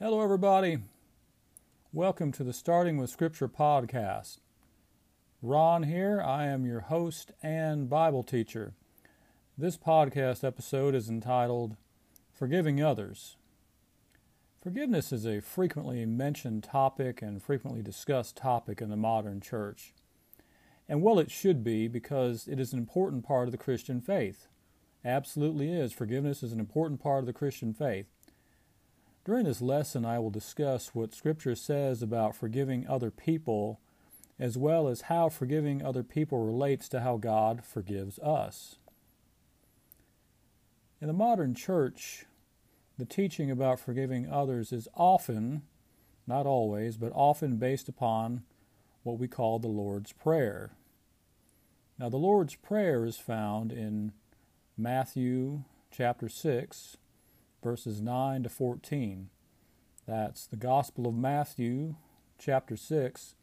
Hello, everybody. Welcome to the Starting with Scripture podcast. Ron here. I am your host and Bible teacher. This podcast episode is entitled Forgiving Others. Forgiveness is a frequently mentioned topic and frequently discussed topic in the modern church. And well, it should be because it is an important part of the Christian faith. Absolutely is. Forgiveness is an important part of the Christian faith. During this lesson, I will discuss what Scripture says about forgiving other people, as well as how forgiving other people relates to how God forgives us. In the modern church, the teaching about forgiving others is often, not always, but often based upon what we call the Lord's Prayer. Now, the Lord's Prayer is found in Matthew chapter 6, verses 9 to 14. That's the Gospel of Matthew, chapter 6,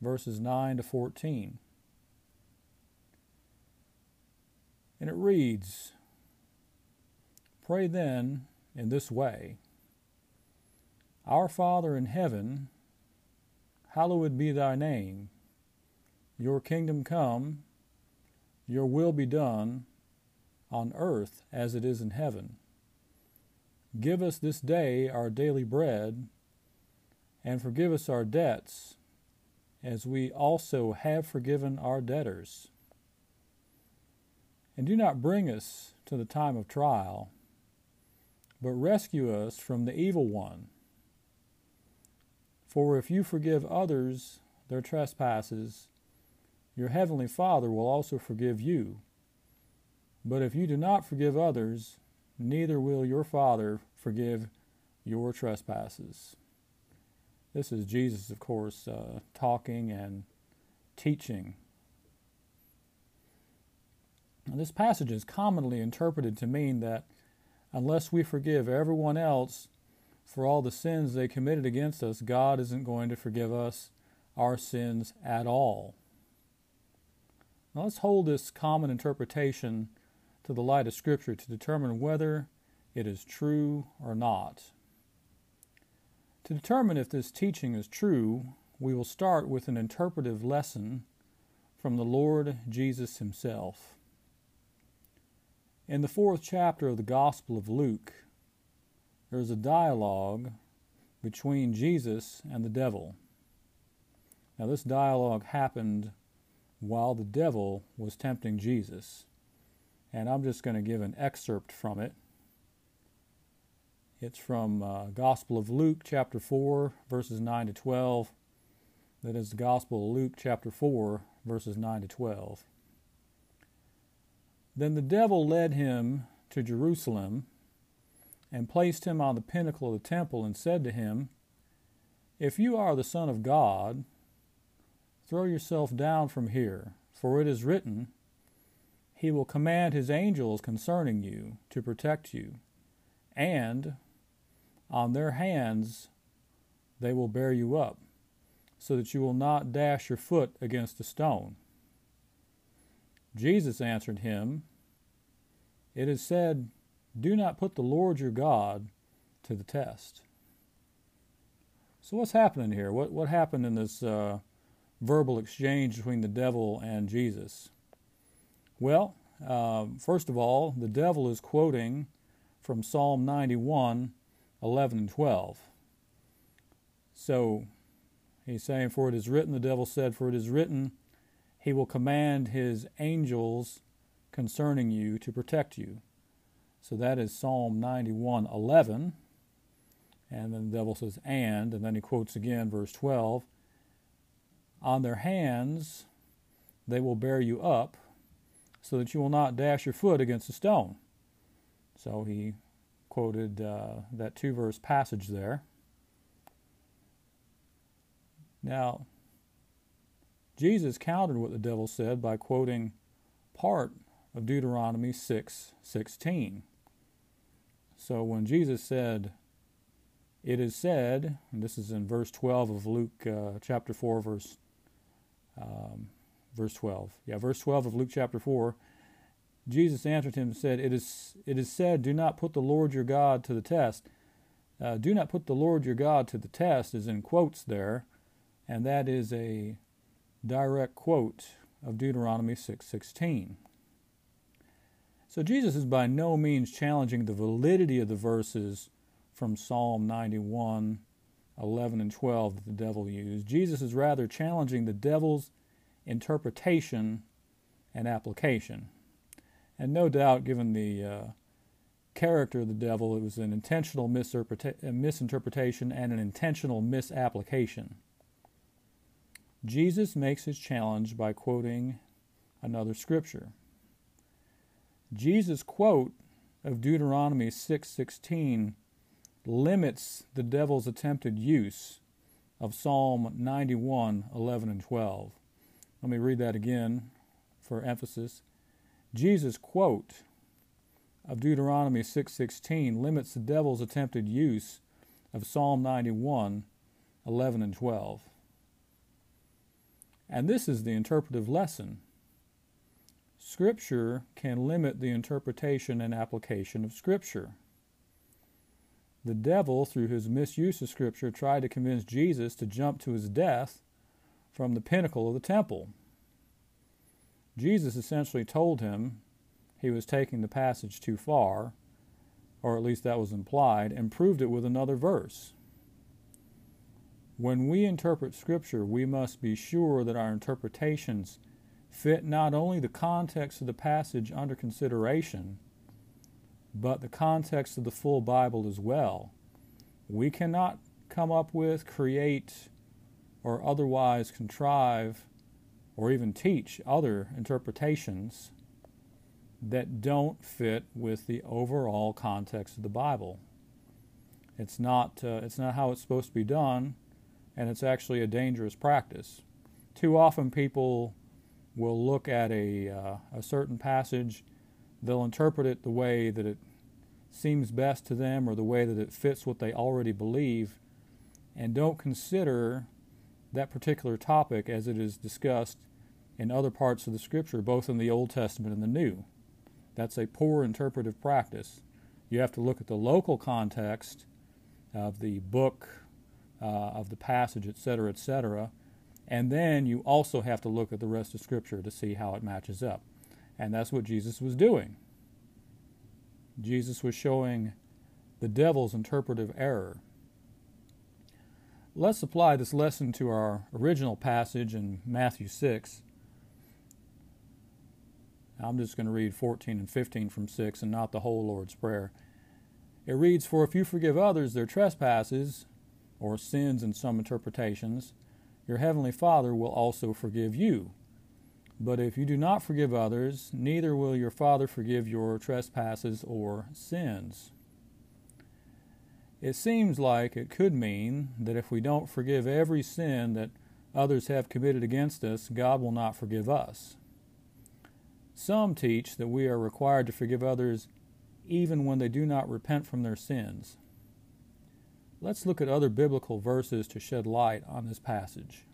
verses 9 to 14. And it reads Pray then in this way Our Father in heaven, hallowed be thy name. Your kingdom come, your will be done, on earth as it is in heaven. Give us this day our daily bread, and forgive us our debts, as we also have forgiven our debtors. And do not bring us to the time of trial, but rescue us from the evil one. For if you forgive others their trespasses, your heavenly Father will also forgive you. But if you do not forgive others, neither will your Father forgive your trespasses. This is Jesus, of course, uh, talking and teaching. Now, this passage is commonly interpreted to mean that unless we forgive everyone else for all the sins they committed against us, God isn't going to forgive us our sins at all. Now, let's hold this common interpretation to the light of Scripture to determine whether it is true or not. To determine if this teaching is true, we will start with an interpretive lesson from the Lord Jesus Himself. In the fourth chapter of the Gospel of Luke, there is a dialogue between Jesus and the devil. Now, this dialogue happened while the devil was tempting Jesus and I'm just going to give an excerpt from it. It's from uh, Gospel of Luke, chapter 4, verses 9 to 12. That is the Gospel of Luke, chapter 4, verses 9 to 12. Then the devil led him to Jerusalem and placed him on the pinnacle of the temple and said to him, If you are the Son of God, throw yourself down from here, for it is written, he will command his angels concerning you to protect you, and on their hands they will bear you up, so that you will not dash your foot against a stone. Jesus answered him, It is said, Do not put the Lord your God to the test. So, what's happening here? What, what happened in this uh, verbal exchange between the devil and Jesus? Well, uh, first of all, the devil is quoting from Psalm 91 11 and 12. So he's saying, For it is written, the devil said, For it is written, he will command his angels concerning you to protect you. So that is Psalm 91 11. And then the devil says, And, and then he quotes again verse 12 On their hands they will bear you up so that you will not dash your foot against a stone. So he quoted uh, that two verse passage there. Now, Jesus countered what the devil said by quoting part of Deuteronomy 6 16. So when Jesus said, It is said, and this is in verse 12 of Luke uh, chapter 4, verse um, verse 12. Yeah, verse 12 of Luke chapter 4. Jesus answered him and said, It is, it is said, Do not put the Lord your God to the test. uh, do not put the Lord your God to the test is in quotes there, and that is a direct quote of Deuteronomy 6:16. so Jesus is by no means challenging the validity of the verses from Psalm 91, 11 and 12 that the devil used. Jesus is rather challenging the devil's interpretation and application. And no doubt, given the uh, character of the devil, it was an intentional misinterpretation and an intentional misapplication. Jesus makes his challenge by quoting another scripture. Jesus' quote of Deuteronomy 6:16 limits the devil's attempted use of Psalm 91:11 and 12. Let me read that again for emphasis. Jesus' quote of Deuteronomy 6:16 limits the devil's attempted use of Psalm 91, 11 and 12. And this is the interpretive lesson. Scripture can limit the interpretation and application of Scripture. The devil, through his misuse of Scripture, tried to convince Jesus to jump to his death from the pinnacle of the temple. Jesus essentially told him he was taking the passage too far, or at least that was implied, and proved it with another verse. When we interpret Scripture, we must be sure that our interpretations fit not only the context of the passage under consideration, but the context of the full Bible as well. We cannot come up with, create, or otherwise contrive, or even teach other interpretations that don't fit with the overall context of the Bible. It's not, uh, it's not how it's supposed to be done, and it's actually a dangerous practice. Too often, people will look at a, uh, a certain passage, they'll interpret it the way that it seems best to them or the way that it fits what they already believe, and don't consider that particular topic as it is discussed in other parts of the Scripture, both in the Old Testament and the New. That's a poor interpretive practice. You have to look at the local context of the book uh, of the passage, etc., etc. And then you also have to look at the rest of Scripture to see how it matches up. And that's what Jesus was doing. Jesus was showing the devil's interpretive error. Let's apply this lesson to our original passage in Matthew 6. I'm just going to read 14 and 15 from 6 and not the whole Lord's Prayer. It reads, For if you forgive others their trespasses, or sins in some interpretations, your heavenly Father will also forgive you. But if you do not forgive others, neither will your Father forgive your trespasses or sins. It seems like it could mean that if we don't forgive every sin that others have committed against us, God will not forgive us. Some teach that we are required to forgive others even when they do not repent from their sins. Let's look at other biblical verses to shed light on this passage.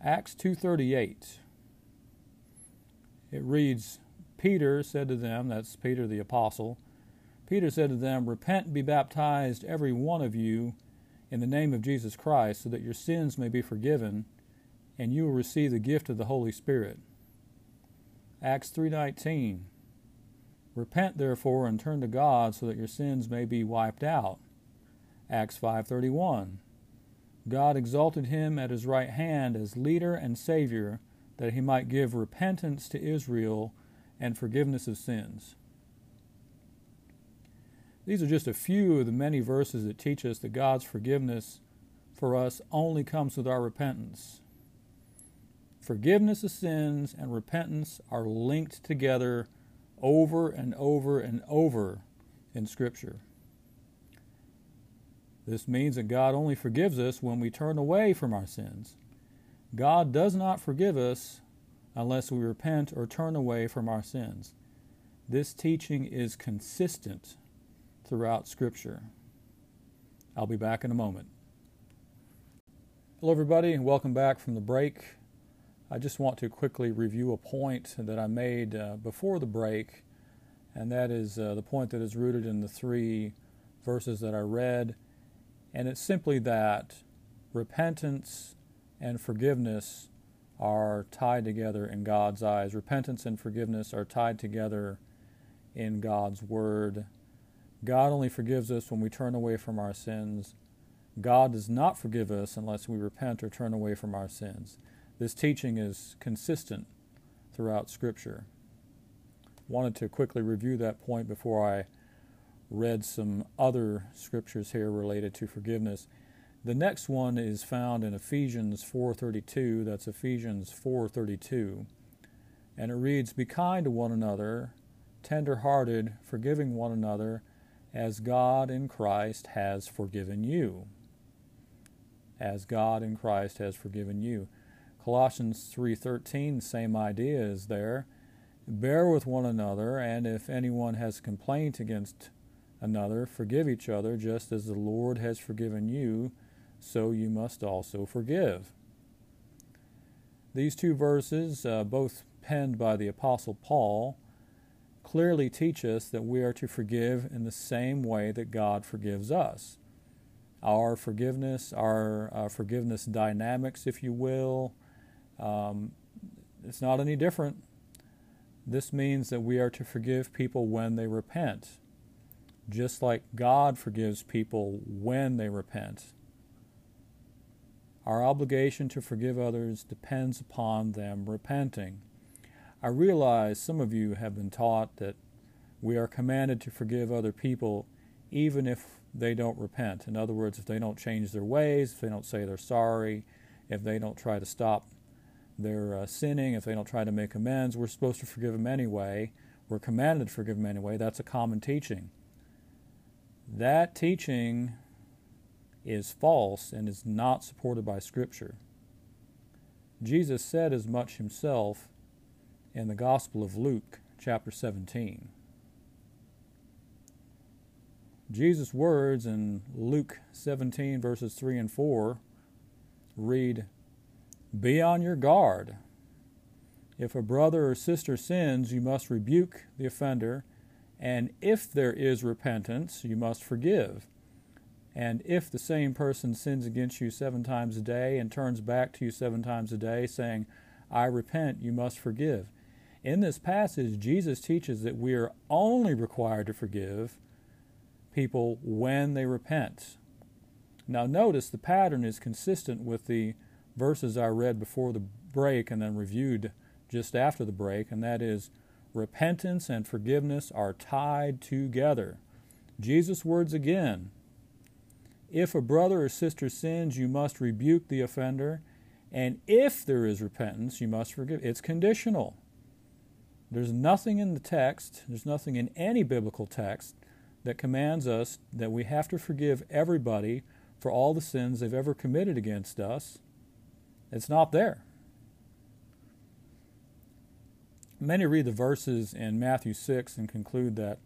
Acts 2:38 It reads Peter said to them that's Peter the apostle Peter said to them repent and be baptized every one of you in the name of Jesus Christ so that your sins may be forgiven and you will receive the gift of the Holy Spirit. Acts 3:19 Repent therefore and turn to God so that your sins may be wiped out. Acts 5:31. God exalted him at his right hand as leader and savior that he might give repentance to Israel and forgiveness of sins. These are just a few of the many verses that teach us that God's forgiveness for us only comes with our repentance. Forgiveness of sins and repentance are linked together over and over and over in Scripture. This means that God only forgives us when we turn away from our sins. God does not forgive us unless we repent or turn away from our sins. This teaching is consistent throughout Scripture. I'll be back in a moment. Hello, everybody, and welcome back from the break. I just want to quickly review a point that I made uh, before the break, and that is uh, the point that is rooted in the three verses that I read. And it's simply that repentance and forgiveness are tied together in God's eyes. Repentance and forgiveness are tied together in God's Word. God only forgives us when we turn away from our sins. God does not forgive us unless we repent or turn away from our sins. This teaching is consistent throughout Scripture. Wanted to quickly review that point before I read some other scriptures here related to forgiveness. The next one is found in Ephesians 4:32. That's Ephesians 4:32. And it reads, "Be kind to one another, tender-hearted, forgiving one another, as God in Christ has forgiven you." As God in Christ has forgiven you. Colossians 3:13, same idea is there. Bear with one another, and if anyone has complaint against another, forgive each other, just as the Lord has forgiven you, so you must also forgive. These two verses, uh, both penned by the Apostle Paul, clearly teach us that we are to forgive in the same way that God forgives us. Our forgiveness, our uh, forgiveness dynamics, if you will, um, it's not any different. This means that we are to forgive people when they repent just like God forgives people when they repent. Our obligation to forgive others depends upon them repenting. I realize some of you have been taught that we are commanded to forgive other people even if they don't repent. In other words, if they don't change their ways, if they don't say they're sorry, if they don't try to stop their uh, sinning, if they don't try to make amends, we're supposed to forgive them anyway. We're commanded to forgive them anyway. That's a common teaching. That teaching is false and is not supported by Scripture. Jesus said as much himself in the Gospel of Luke, chapter 17. Jesus' words in Luke 17, verses 3 and 4 read, Be on your guard. If a brother or sister sins, you must rebuke the offender and if there is repentance, you must forgive. And if the same person sins against you seven times a day and turns back to you seven times a day, saying, I repent, you must forgive. In this passage, Jesus teaches that we are only required to forgive people when they repent. Now, notice the pattern is consistent with the verses I read before the break and then reviewed just after the break, and that is repentance and forgiveness are tied together. Jesus' words again If a brother or sister sins, you must rebuke the offender, and if there is repentance, you must forgive. It's conditional. There's nothing in the text, there's nothing in any biblical text that commands us that we have to forgive everybody for all the sins they've ever committed against us. It's not there. Many read the verses in Matthew 6 and conclude that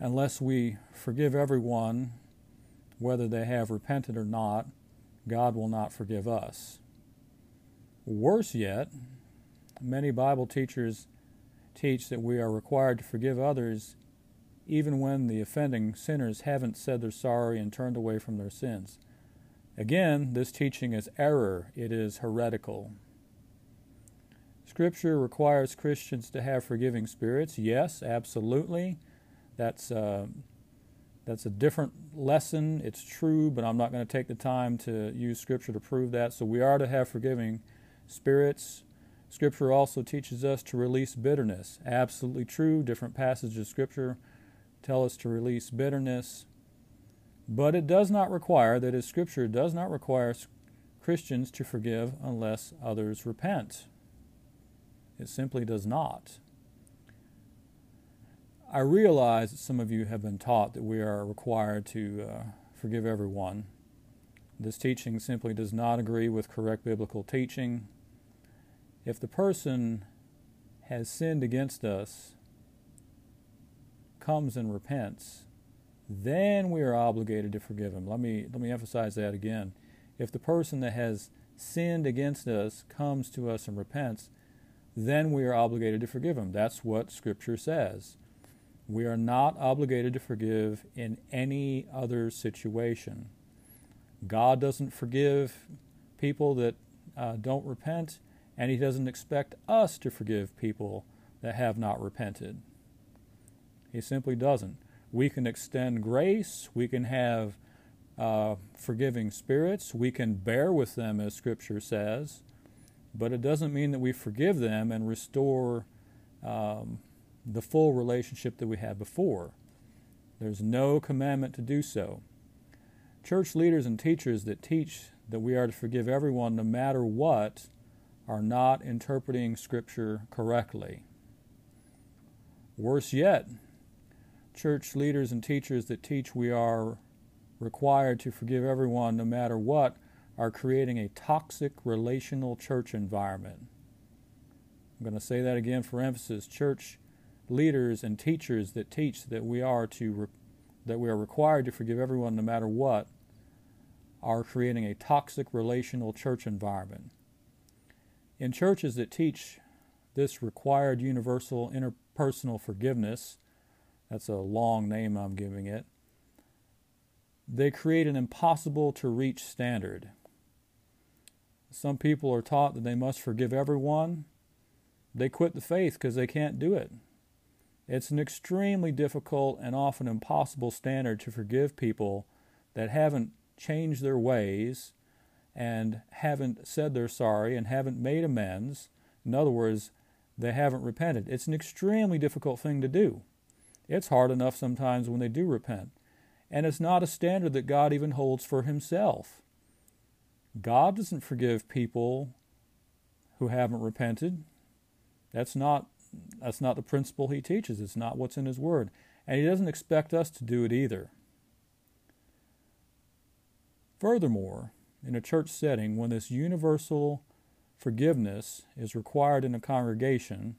unless we forgive everyone, whether they have repented or not, God will not forgive us. Worse yet, many Bible teachers teach that we are required to forgive others even when the offending sinners haven't said they're sorry and turned away from their sins. Again, this teaching is error, it is heretical. Scripture requires Christians to have forgiving spirits. Yes, absolutely. That's uh, that's a different lesson. It's true, but I'm not going to take the time to use Scripture to prove that. So we are to have forgiving spirits. Scripture also teaches us to release bitterness. Absolutely true. Different passages of Scripture tell us to release bitterness. But it does not require, that is, Scripture does not require Christians to forgive unless others repent. It simply does not. I realize that some of you have been taught that we are required to uh, forgive everyone. This teaching simply does not agree with correct biblical teaching. If the person has sinned against us, comes and repents, then we are obligated to forgive him. Let me let me emphasize that again. If the person that has sinned against us comes to us and repents, then we are obligated to forgive him. That's what Scripture says. We are not obligated to forgive in any other situation. God doesn't forgive people that uh, don't repent, and He doesn't expect us to forgive people that have not repented. He simply doesn't. We can extend grace, we can have uh, forgiving spirits, we can bear with them, as Scripture says, but it doesn't mean that we forgive them and restore um, the full relationship that we had before. There's no commandment to do so. Church leaders and teachers that teach that we are to forgive everyone no matter what are not interpreting Scripture correctly. Worse yet, church leaders and teachers that teach we are required to forgive everyone no matter what are creating a toxic relational church environment. I'm going to say that again for emphasis. Church leaders and teachers that teach that we are to re- that we are required to forgive everyone no matter what are creating a toxic relational church environment. In churches that teach this required universal interpersonal forgiveness, that's a long name I'm giving it, they create an impossible to reach standard. Some people are taught that they must forgive everyone. They quit the faith because they can't do it. It's an extremely difficult and often impossible standard to forgive people that haven't changed their ways and haven't said they're sorry and haven't made amends. In other words, they haven't repented. It's an extremely difficult thing to do. It's hard enough sometimes when they do repent. And it's not a standard that God even holds for himself. God doesn't forgive people who haven't repented. That's not that's not the principle he teaches. It's not what's in his word. And he doesn't expect us to do it either. Furthermore, in a church setting, when this universal forgiveness is required in a congregation,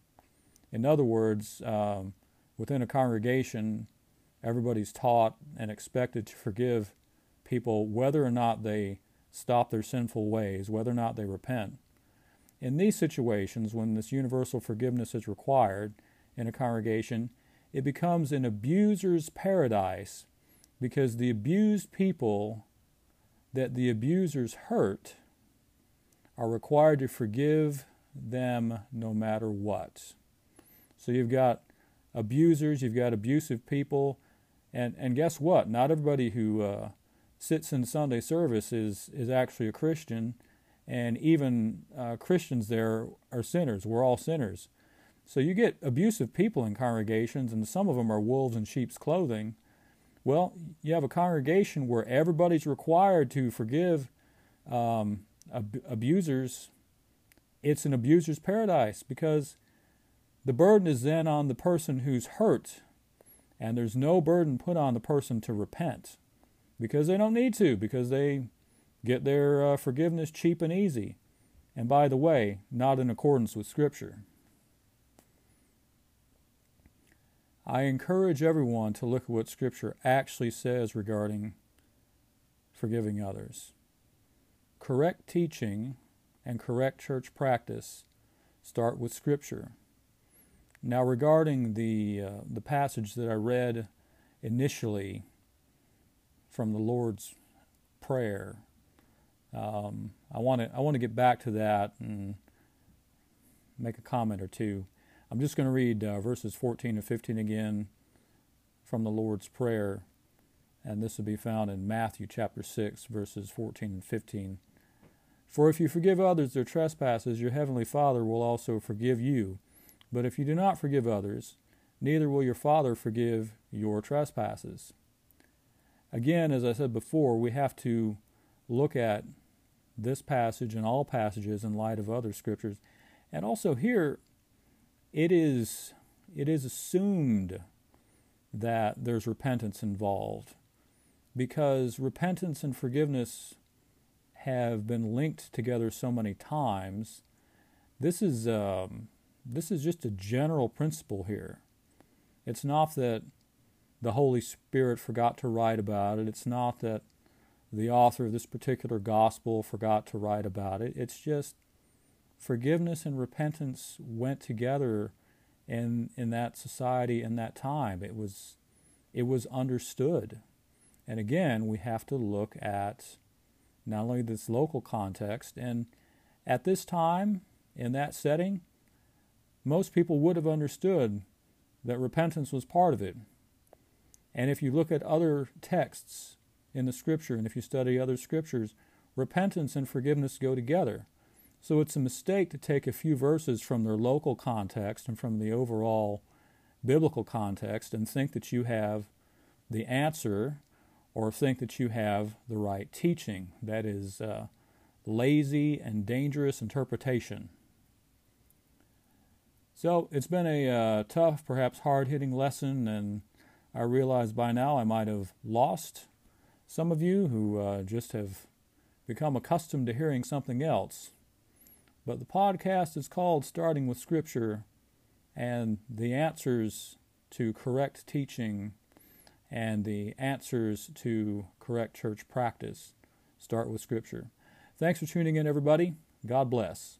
in other words, um, within a congregation, everybody's taught and expected to forgive people whether or not they stop their sinful ways, whether or not they repent. In these situations, when this universal forgiveness is required in a congregation, it becomes an abuser's paradise because the abused people that the abusers hurt are required to forgive them no matter what. So you've got abusers, you've got abusive people, and, and guess what? Not everybody who uh, sits in Sunday service is, is actually a Christian, and even uh, Christians there are sinners. We're all sinners. So you get abusive people in congregations, and some of them are wolves in sheep's clothing. Well, you have a congregation where everybody's required to forgive um, ab- abusers. It's an abuser's paradise because the burden is then on the person who's hurt, and there's no burden put on the person to repent because they don't need to, because they get their uh, forgiveness cheap and easy. And by the way, not in accordance with Scripture. I encourage everyone to look at what Scripture actually says regarding forgiving others. Correct teaching and correct church practice start with Scripture. Now, regarding the, uh, the passage that I read initially from the Lord's Prayer, um, I want to I want to get back to that and make a comment or two. I'm just going to read uh, verses 14 and 15 again from the Lord's Prayer, and this will be found in Matthew chapter 6, verses 14 and 15. For if you forgive others their trespasses, your heavenly Father will also forgive you. But if you do not forgive others, neither will your Father forgive your trespasses. Again, as I said before, we have to look at this passage and all passages in light of other scriptures. And also here, it is it is assumed that there's repentance involved because repentance and forgiveness have been linked together so many times. This is um, this is just a general principle here. It's not that the Holy Spirit forgot to write about it. It's not that the author of this particular gospel forgot to write about it. It's just forgiveness and repentance went together in in that society in that time. It was it was understood. And again, we have to look at not only this local context and at this time in that setting, most people would have understood that repentance was part of it. And if you look at other texts in the scripture and if you study other scriptures, repentance and forgiveness go together. So it's a mistake to take a few verses from their local context and from the overall biblical context and think that you have the answer or think that you have the right teaching. That is uh, lazy and dangerous interpretation. So it's been a uh, tough, perhaps hard hitting lesson, and I realize by now I might have lost some of you who uh, just have become accustomed to hearing something else. But the podcast is called Starting with Scripture, and the answers to correct teaching and the answers to correct church practice start with Scripture. Thanks for tuning in, everybody. God bless.